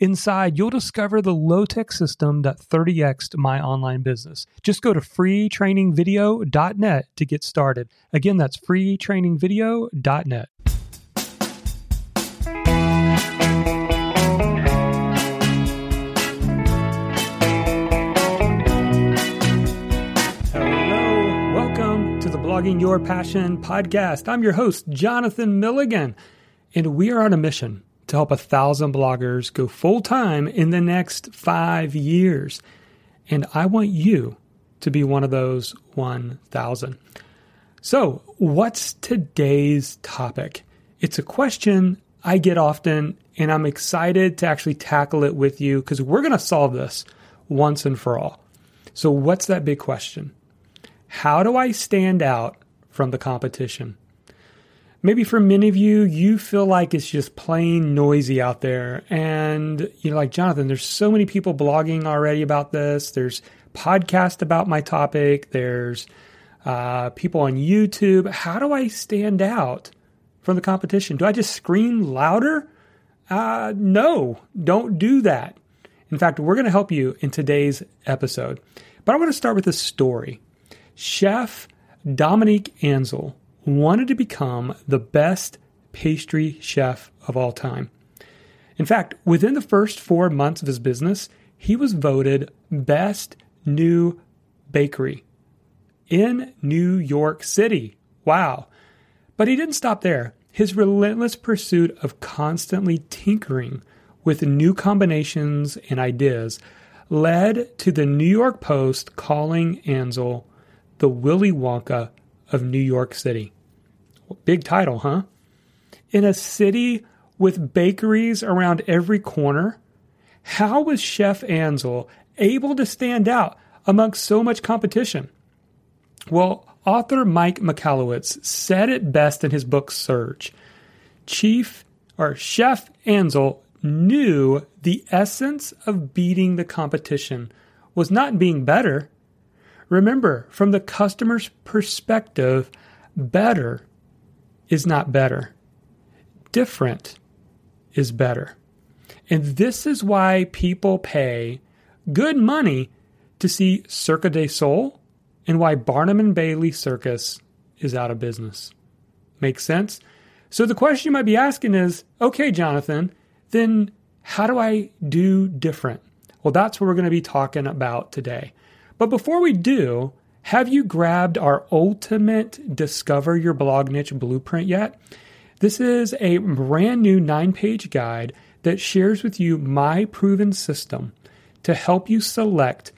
Inside, you'll discover the low tech system that 30xed my online business. Just go to freetrainingvideo.net to get started. Again, that's freetrainingvideo.net. Hello, welcome to the Blogging Your Passion podcast. I'm your host, Jonathan Milligan, and we are on a mission to help a thousand bloggers go full time in the next five years. And I want you to be one of those 1,000. So, what's today's topic? It's a question I get often, and I'm excited to actually tackle it with you because we're going to solve this once and for all. So, what's that big question? How do I stand out from the competition? Maybe for many of you, you feel like it's just plain noisy out there. And you're like, Jonathan, there's so many people blogging already about this. There's podcast about my topic. There's uh, people on YouTube. How do I stand out from the competition? Do I just scream louder? Uh, no, don't do that. In fact, we're going to help you in today's episode. But I want to start with a story. Chef Dominique Ansel wanted to become the best pastry chef of all time. In fact, within the first four months of his business, he was voted best new bakery in New York City. Wow. But he didn't stop there. His relentless pursuit of constantly tinkering with new combinations and ideas led to the New York Post calling Ansel the Willy Wonka of New York City. Big title, huh? In a city with bakeries around every corner, how was Chef Ansel able to stand out amongst so much competition? Well, author Mike Michalowicz said it best in his book Surge. Chief or Chef Ansel knew the essence of beating the competition was not being better. Remember, from the customer's perspective, better is not better. Different is better. And this is why people pay good money to see Cirque du Soleil and why Barnum and Bailey Circus is out of business. Make sense? So the question you might be asking is okay, Jonathan, then how do I do different? Well, that's what we're going to be talking about today. But before we do, have you grabbed our ultimate Discover Your Blog Niche blueprint yet? This is a brand new nine page guide that shares with you my proven system to help you select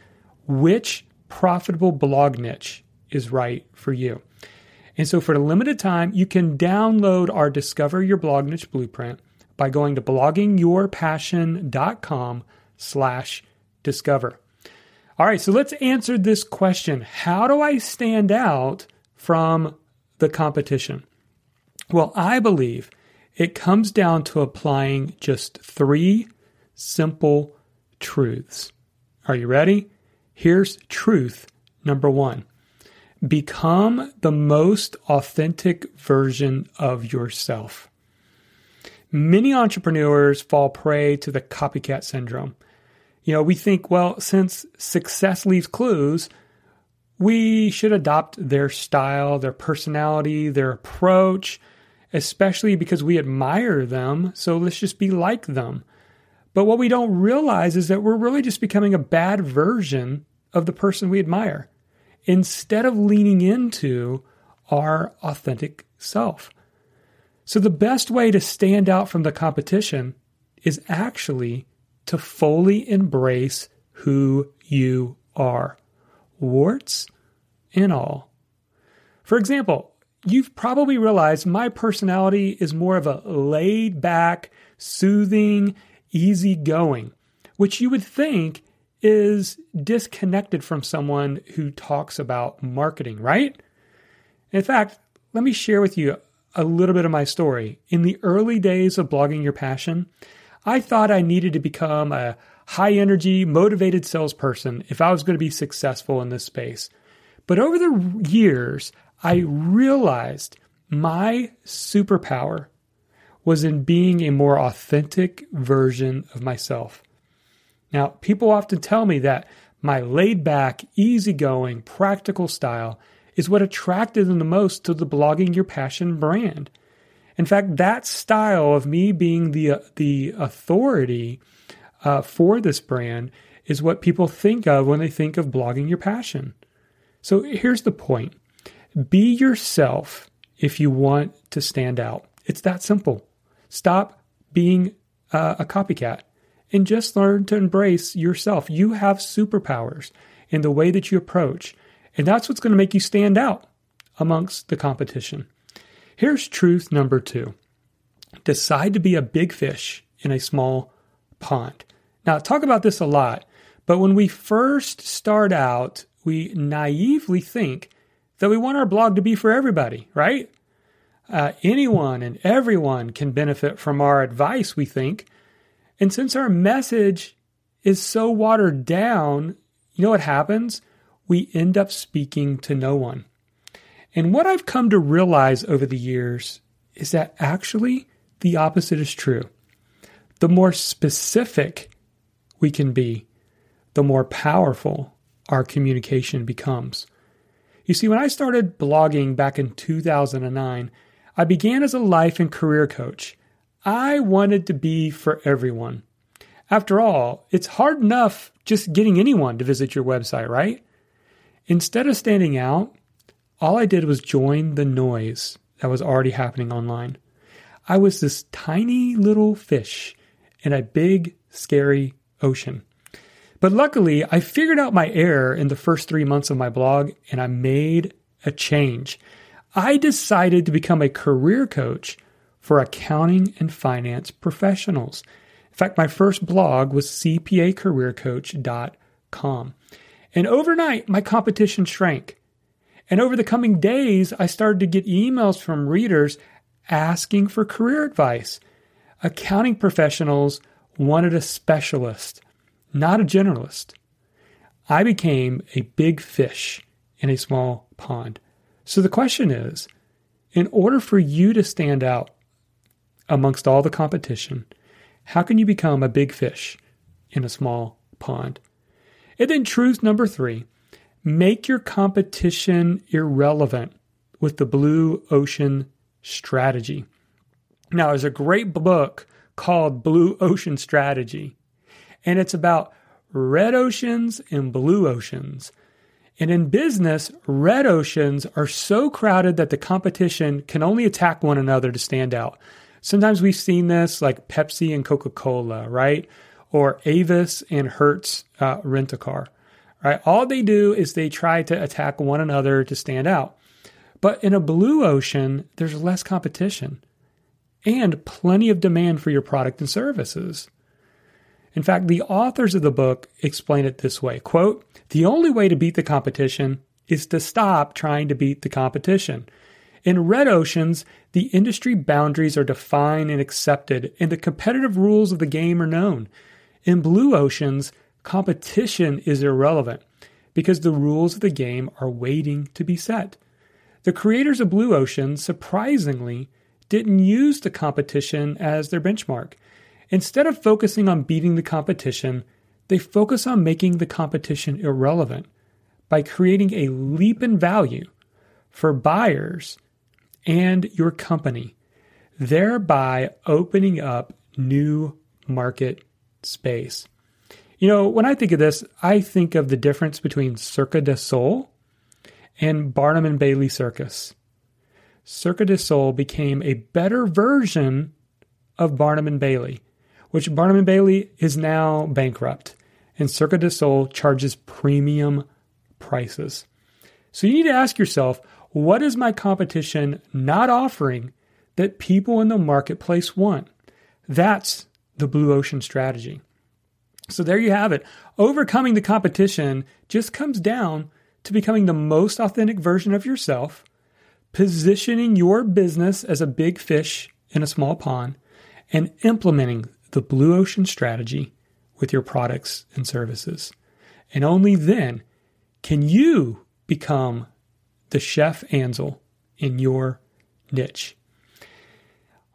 which profitable blog niche is right for you. And so for a limited time, you can download our Discover Your Blog Niche blueprint by going to bloggingyourpassion.com slash discover. All right, so let's answer this question How do I stand out from the competition? Well, I believe it comes down to applying just three simple truths. Are you ready? Here's truth number one become the most authentic version of yourself. Many entrepreneurs fall prey to the copycat syndrome. You know, we think, well, since success leaves clues, we should adopt their style, their personality, their approach, especially because we admire them. So let's just be like them. But what we don't realize is that we're really just becoming a bad version of the person we admire instead of leaning into our authentic self. So the best way to stand out from the competition is actually to fully embrace who you are, warts and all. For example, you've probably realized my personality is more of a laid back, soothing, easygoing, which you would think is disconnected from someone who talks about marketing, right? In fact, let me share with you a little bit of my story. In the early days of blogging your passion, I thought I needed to become a high energy, motivated salesperson if I was going to be successful in this space. But over the years, I realized my superpower was in being a more authentic version of myself. Now, people often tell me that my laid back, easygoing, practical style is what attracted them the most to the blogging your passion brand. In fact, that style of me being the uh, the authority uh, for this brand is what people think of when they think of blogging your passion. So here's the point: be yourself if you want to stand out. It's that simple. Stop being uh, a copycat and just learn to embrace yourself. You have superpowers in the way that you approach, and that's what's going to make you stand out amongst the competition. Here's truth number two decide to be a big fish in a small pond. Now, I talk about this a lot, but when we first start out, we naively think that we want our blog to be for everybody, right? Uh, anyone and everyone can benefit from our advice, we think. And since our message is so watered down, you know what happens? We end up speaking to no one. And what I've come to realize over the years is that actually the opposite is true. The more specific we can be, the more powerful our communication becomes. You see, when I started blogging back in 2009, I began as a life and career coach. I wanted to be for everyone. After all, it's hard enough just getting anyone to visit your website, right? Instead of standing out, all I did was join the noise that was already happening online. I was this tiny little fish in a big, scary ocean. But luckily, I figured out my error in the first three months of my blog and I made a change. I decided to become a career coach for accounting and finance professionals. In fact, my first blog was cpacareercoach.com. And overnight, my competition shrank. And over the coming days, I started to get emails from readers asking for career advice. Accounting professionals wanted a specialist, not a generalist. I became a big fish in a small pond. So the question is in order for you to stand out amongst all the competition, how can you become a big fish in a small pond? And then, truth number three Make your competition irrelevant with the blue ocean strategy. Now, there's a great book called Blue Ocean Strategy, and it's about red oceans and blue oceans. And in business, red oceans are so crowded that the competition can only attack one another to stand out. Sometimes we've seen this like Pepsi and Coca Cola, right? Or Avis and Hertz uh, Rent a Car right? All they do is they try to attack one another to stand out. But in a blue ocean, there's less competition and plenty of demand for your product and services. In fact, the authors of the book explain it this way quote, The only way to beat the competition is to stop trying to beat the competition. In red oceans, the industry boundaries are defined and accepted, and the competitive rules of the game are known. In blue oceans, competition is irrelevant because the rules of the game are waiting to be set. The creators of Blue Ocean, surprisingly, didn't use the competition as their benchmark. Instead of focusing on beating the competition, they focus on making the competition irrelevant by creating a leap in value for buyers and your company, thereby opening up new market space. You know, when I think of this, I think of the difference between Cirque du Soleil and Barnum and Bailey Circus. Cirque du Soleil became a better version of Barnum and Bailey, which Barnum and Bailey is now bankrupt, and Cirque du Soleil charges premium prices. So you need to ask yourself, what is my competition not offering that people in the marketplace want? That's the blue ocean strategy. So there you have it. Overcoming the competition just comes down to becoming the most authentic version of yourself, positioning your business as a big fish in a small pond, and implementing the blue ocean strategy with your products and services. And only then can you become the chef Ansel in your niche.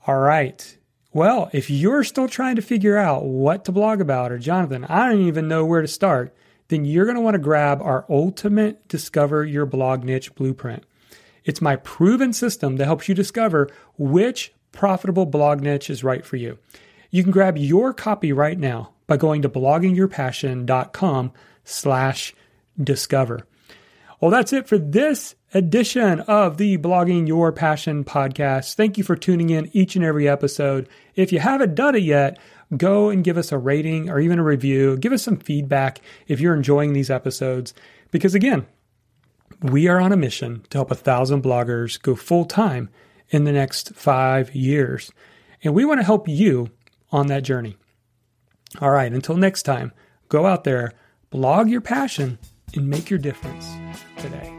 All right. Well, if you're still trying to figure out what to blog about, or Jonathan, I don't even know where to start, then you're going to want to grab our ultimate Discover Your Blog Niche blueprint. It's my proven system that helps you discover which profitable blog niche is right for you. You can grab your copy right now by going to bloggingyourpassion.com slash discover. Well, that's it for this edition of the Blogging Your Passion podcast. Thank you for tuning in each and every episode. If you haven't done it yet, go and give us a rating or even a review. Give us some feedback if you're enjoying these episodes. Because again, we are on a mission to help a thousand bloggers go full time in the next five years. And we want to help you on that journey. All right, until next time, go out there, blog your passion, and make your difference today.